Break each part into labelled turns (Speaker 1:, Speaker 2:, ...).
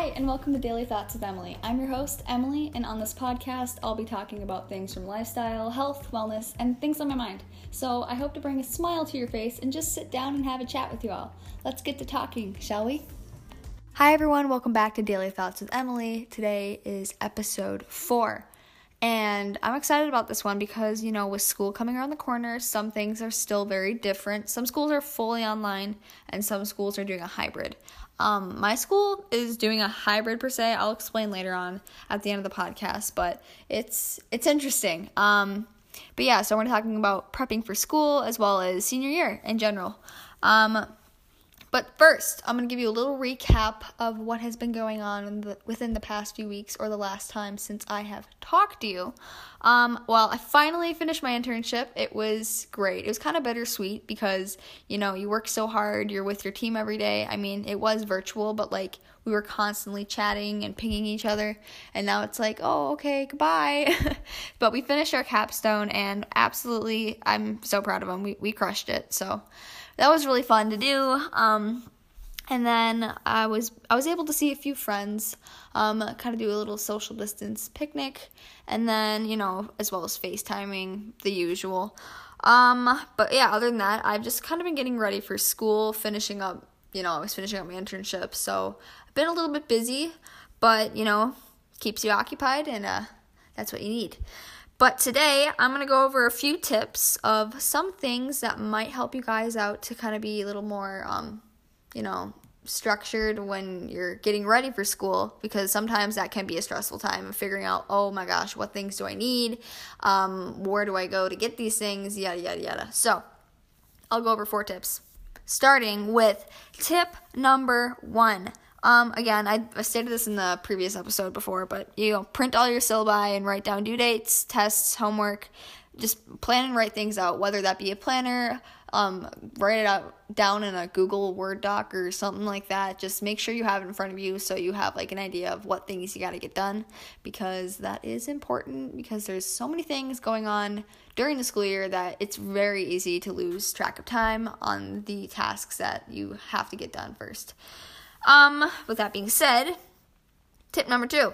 Speaker 1: Hi, and welcome to Daily Thoughts with Emily. I'm your host, Emily, and on this podcast, I'll be talking about things from lifestyle, health, wellness, and things on my mind. So I hope to bring a smile to your face and just sit down and have a chat with you all. Let's get to talking, shall we? Hi, everyone. Welcome back to Daily Thoughts with Emily. Today is episode four. And I'm excited about this one because, you know, with school coming around the corner, some things are still very different. Some schools are fully online, and some schools are doing a hybrid. Um, my school is doing a hybrid per se. I'll explain later on at the end of the podcast, but it's it's interesting. Um, but yeah, so we're talking about prepping for school as well as senior year in general. Um, but first, I'm going to give you a little recap of what has been going on the, within the past few weeks or the last time since I have talked to you. Um, well, I finally finished my internship. It was great. It was kind of bittersweet because, you know, you work so hard, you're with your team every day. I mean, it was virtual, but like we were constantly chatting and pinging each other. And now it's like, oh, okay, goodbye. but we finished our capstone and absolutely, I'm so proud of them. We, we crushed it. So, that was really fun to do. Um, and then I was I was able to see a few friends, um, kind of do a little social distance picnic, and then you know as well as FaceTiming the usual. Um, but yeah, other than that, I've just kind of been getting ready for school, finishing up. You know, I was finishing up my internship, so I've been a little bit busy, but you know, keeps you occupied, and uh, that's what you need. But today I'm going to go over a few tips of some things that might help you guys out to kind of be a little more, um, you know, structured when you're getting ready for school because sometimes that can be a stressful time of figuring out, oh my gosh, what things do I need? Um, where do I go to get these things? Yada, yada, yada. So I'll go over four tips. Starting with tip number one um, again, I, I stated this in the previous episode before, but you know, print all your syllabi and write down due dates, tests, homework. Just plan and write things out, whether that be a planner, um, write it out down in a Google Word doc or something like that. Just make sure you have it in front of you so you have like an idea of what things you got to get done because that is important because there's so many things going on during the school year that it's very easy to lose track of time on the tasks that you have to get done first. Um, with that being said, tip number two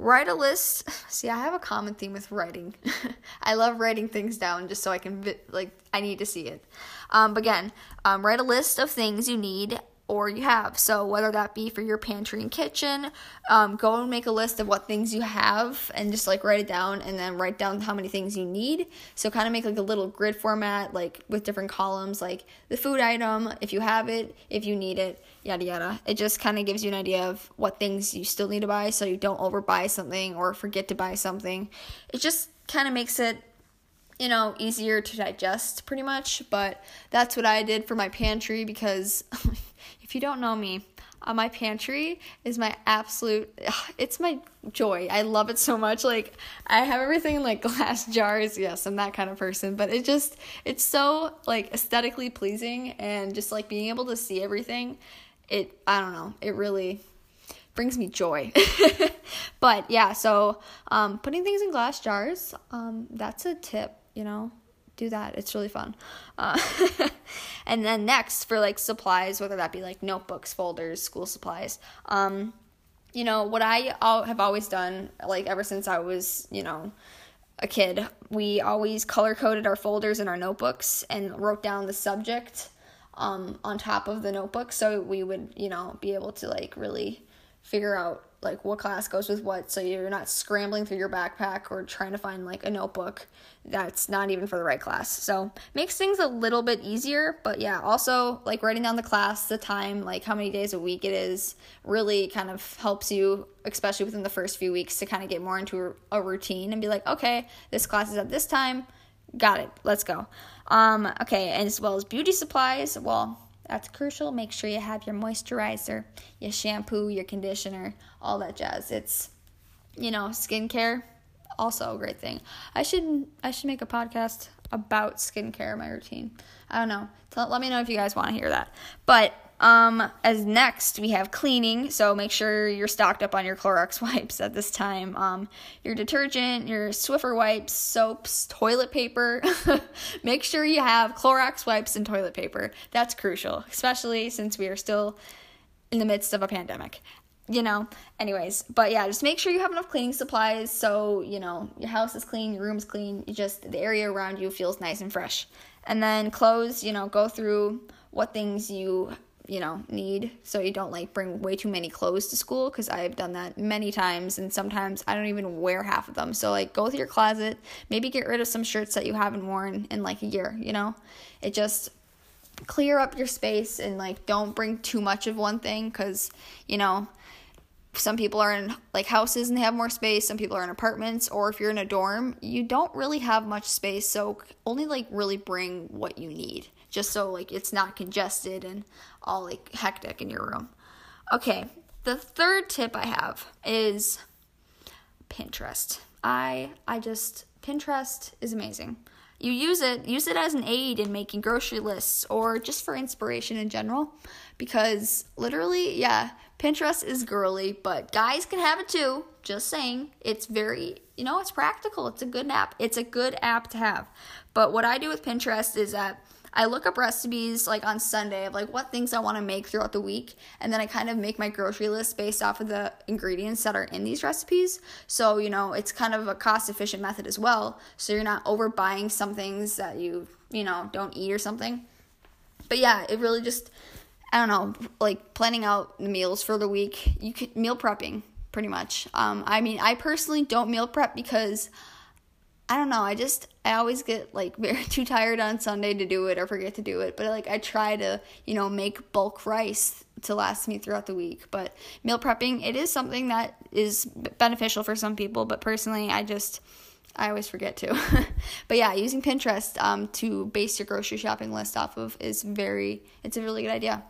Speaker 1: write a list. See, I have a common theme with writing. I love writing things down just so I can, like, I need to see it. Um, but again, um, write a list of things you need or you have. So, whether that be for your pantry and kitchen, um, go and make a list of what things you have and just like write it down and then write down how many things you need. So, kind of make like a little grid format, like with different columns, like the food item, if you have it, if you need it, yada yada. It just kind of gives you an idea of what things you still need to buy so you don't overbuy something or forget to buy something. It just kind of makes it you know, easier to digest pretty much. But that's what I did for my pantry because if you don't know me, uh, my pantry is my absolute it's my joy. I love it so much. Like i have everything in like glass jars yes i'm that kind of person but it just it's so like aesthetically pleasing and just like being able to see everything it i don't know it really brings me joy. But yeah so um, putting things in glass jars um, that's a tip you know do that. It's really fun. Uh, and then next for like supplies, whether that be like notebooks, folders, school supplies. Um, you know what I have always done, like ever since I was, you know, a kid, we always color coded our folders and our notebooks and wrote down the subject um, on top of the notebook, so we would, you know, be able to like really figure out like what class goes with what so you're not scrambling through your backpack or trying to find like a notebook that's not even for the right class. So makes things a little bit easier but yeah also like writing down the class the time like how many days a week it is really kind of helps you especially within the first few weeks to kind of get more into a routine and be like okay this class is at this time. Got it. Let's go. Um okay and as well as beauty supplies well that's crucial. Make sure you have your moisturizer, your shampoo, your conditioner, all that jazz. It's, you know, skincare, also a great thing. I should I should make a podcast about skincare, my routine. I don't know. Tell, let me know if you guys want to hear that. But um, as next, we have cleaning. So make sure you're stocked up on your Clorox wipes at this time. Um, your detergent, your Swiffer wipes, soaps, toilet paper. make sure you have Clorox wipes and toilet paper. That's crucial, especially since we are still in the midst of a pandemic. you know, anyways, but yeah, just make sure you have enough cleaning supplies so, you know, your house is clean, your room's clean, you just the area around you feels nice and fresh. And then clothes, you know, go through what things you you know need. So you don't like bring way too many clothes to school because i've done that many times and sometimes i don't even wear half of them. So like go through your closet. Maybe get rid of some shirts that you haven't worn in like a year you know? It just clear up your space and like don't bring too much of one thing because you know some people are in like houses and they have more space some people are in apartments or if you're in a dorm you don't really have much space so only like really bring what you need just so like it's not congested and all like hectic in your room. Okay, the third tip I have is Pinterest. I I just Pinterest is amazing. You use it use it as an aid in making grocery lists or just for inspiration in general because literally, yeah, Pinterest is girly, but guys can have it too. Just saying. It's very, you know, it's practical. It's a good app. It's a good app to have. But what I do with Pinterest is that I look up recipes like on Sunday of like what things I want to make throughout the week, and then I kind of make my grocery list based off of the ingredients that are in these recipes. So, you know, it's kind of a cost efficient method as well. So you're not overbuying some things that you, you know, don't eat or something. But yeah, it really just, I don't know, like planning out the meals for the week. You could meal prepping pretty much. Um, I mean, I personally don't meal prep because I don't know. I just I always get like very too tired on Sunday to do it or forget to do it. But like I try to, you know, make bulk rice to last me throughout the week. But meal prepping, it is something that is beneficial for some people, but personally, I just I always forget to. but yeah, using Pinterest um, to base your grocery shopping list off of is very it's a really good idea.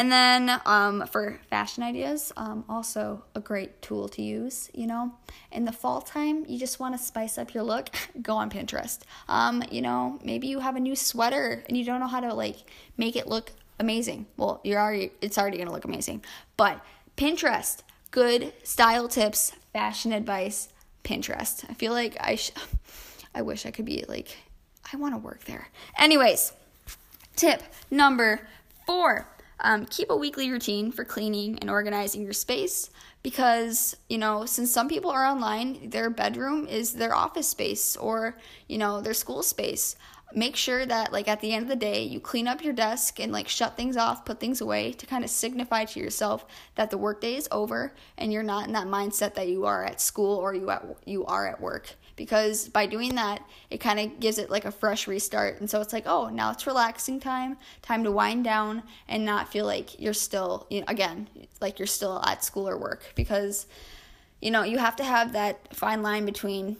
Speaker 1: And then um, for fashion ideas, um, also a great tool to use. You know, in the fall time, you just want to spice up your look. Go on Pinterest. Um, you know, maybe you have a new sweater and you don't know how to like make it look amazing. Well, you're already it's already gonna look amazing. But Pinterest, good style tips, fashion advice. Pinterest. I feel like I sh- I wish I could be like I want to work there. Anyways, tip number four um, keep a weekly routine for cleaning and organizing your space because, you know, since some people are online, their bedroom is their office space or, you know, their school space. Make sure that, like, at the end of the day, you clean up your desk and, like, shut things off, put things away to kind of signify to yourself that the workday is over and you're not in that mindset that you are at school or you, at, you are at work because by doing that, it kind of gives it like a fresh restart. And so it's like, oh, now it's relaxing time, time to wind down and not feel like you're still, you know, again, like you're still at school or work because, you know, you have to have that fine line between,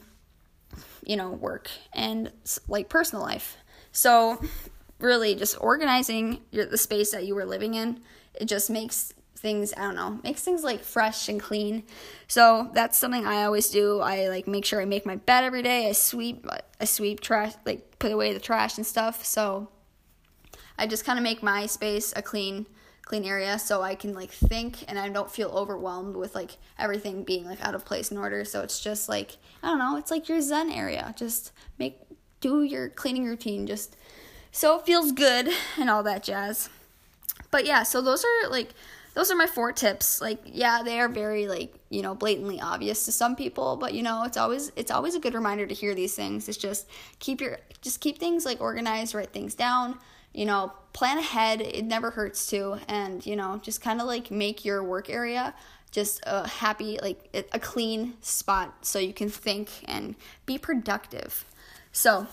Speaker 1: you know, work and like personal life. So, really, just organizing your, the space that you were living in, it just makes things i don't know makes things like fresh and clean. So that's something i always do. I like make sure i make my bed every day. I sweep i sweep trash like put away the trash and stuff. So i just kind of make my space a clean clean area so i can like think and i don't feel overwhelmed with like everything being like out of place in order. So it's just like i don't know it's like your zen area. Just make do your cleaning routine. Just so it feels good and all that jazz. But yeah so those are like those are my four tips. Like yeah they are very like you know blatantly obvious to some people but you know it's always it's always a good reminder to hear these things. It's just keep your just keep things like organized write things down you know plan ahead it never hurts to and you know just kind of like make your work area just a happy like a clean spot so you can think and be productive. So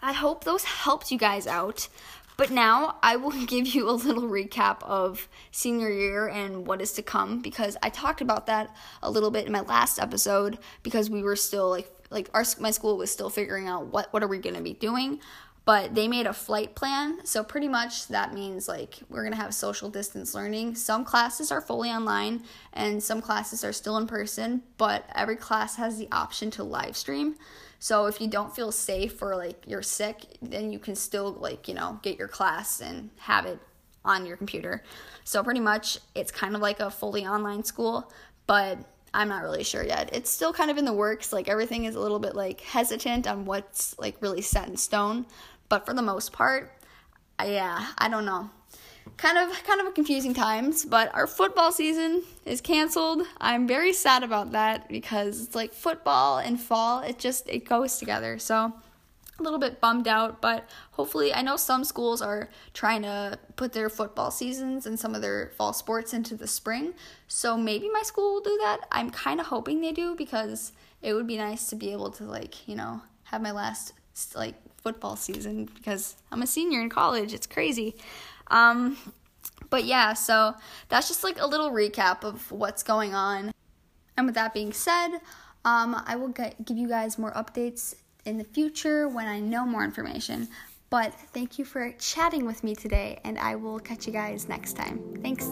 Speaker 1: i hope those helped you guys out but now I will give you a little recap of senior year and what is to come because I talked about that a little bit in my last episode because we were still like like our my school was still figuring out what what are we going to be doing but they made a flight plan so pretty much that means like we're going to have social distance learning some classes are fully online and some classes are still in person but every class has the option to live stream so if you don't feel safe or like you're sick, then you can still like, you know, get your class and have it on your computer. So pretty much it's kind of like a fully online school, but I'm not really sure yet. It's still kind of in the works. Like everything is a little bit like hesitant on what's like really set in stone, but for the most part, yeah, I don't know. kind of kind of a confusing times, but our football season is canceled. I'm very sad about that because it's like football and fall, it just it goes together. So a little bit bummed out, but hopefully I know some schools are trying to put their football seasons and some of their fall sports into the spring. So maybe my school will do that. I'm kind of hoping they do because it would be nice to be able to like, you know, have my last like football season because I'm a senior in college. It's crazy. Um but yeah, so that's just like a little recap of what's going on. And with that being said, um, I will get, give you guys more updates in the future when I know more information. But thank you for chatting with me today, and I will catch you guys next time. Thanks.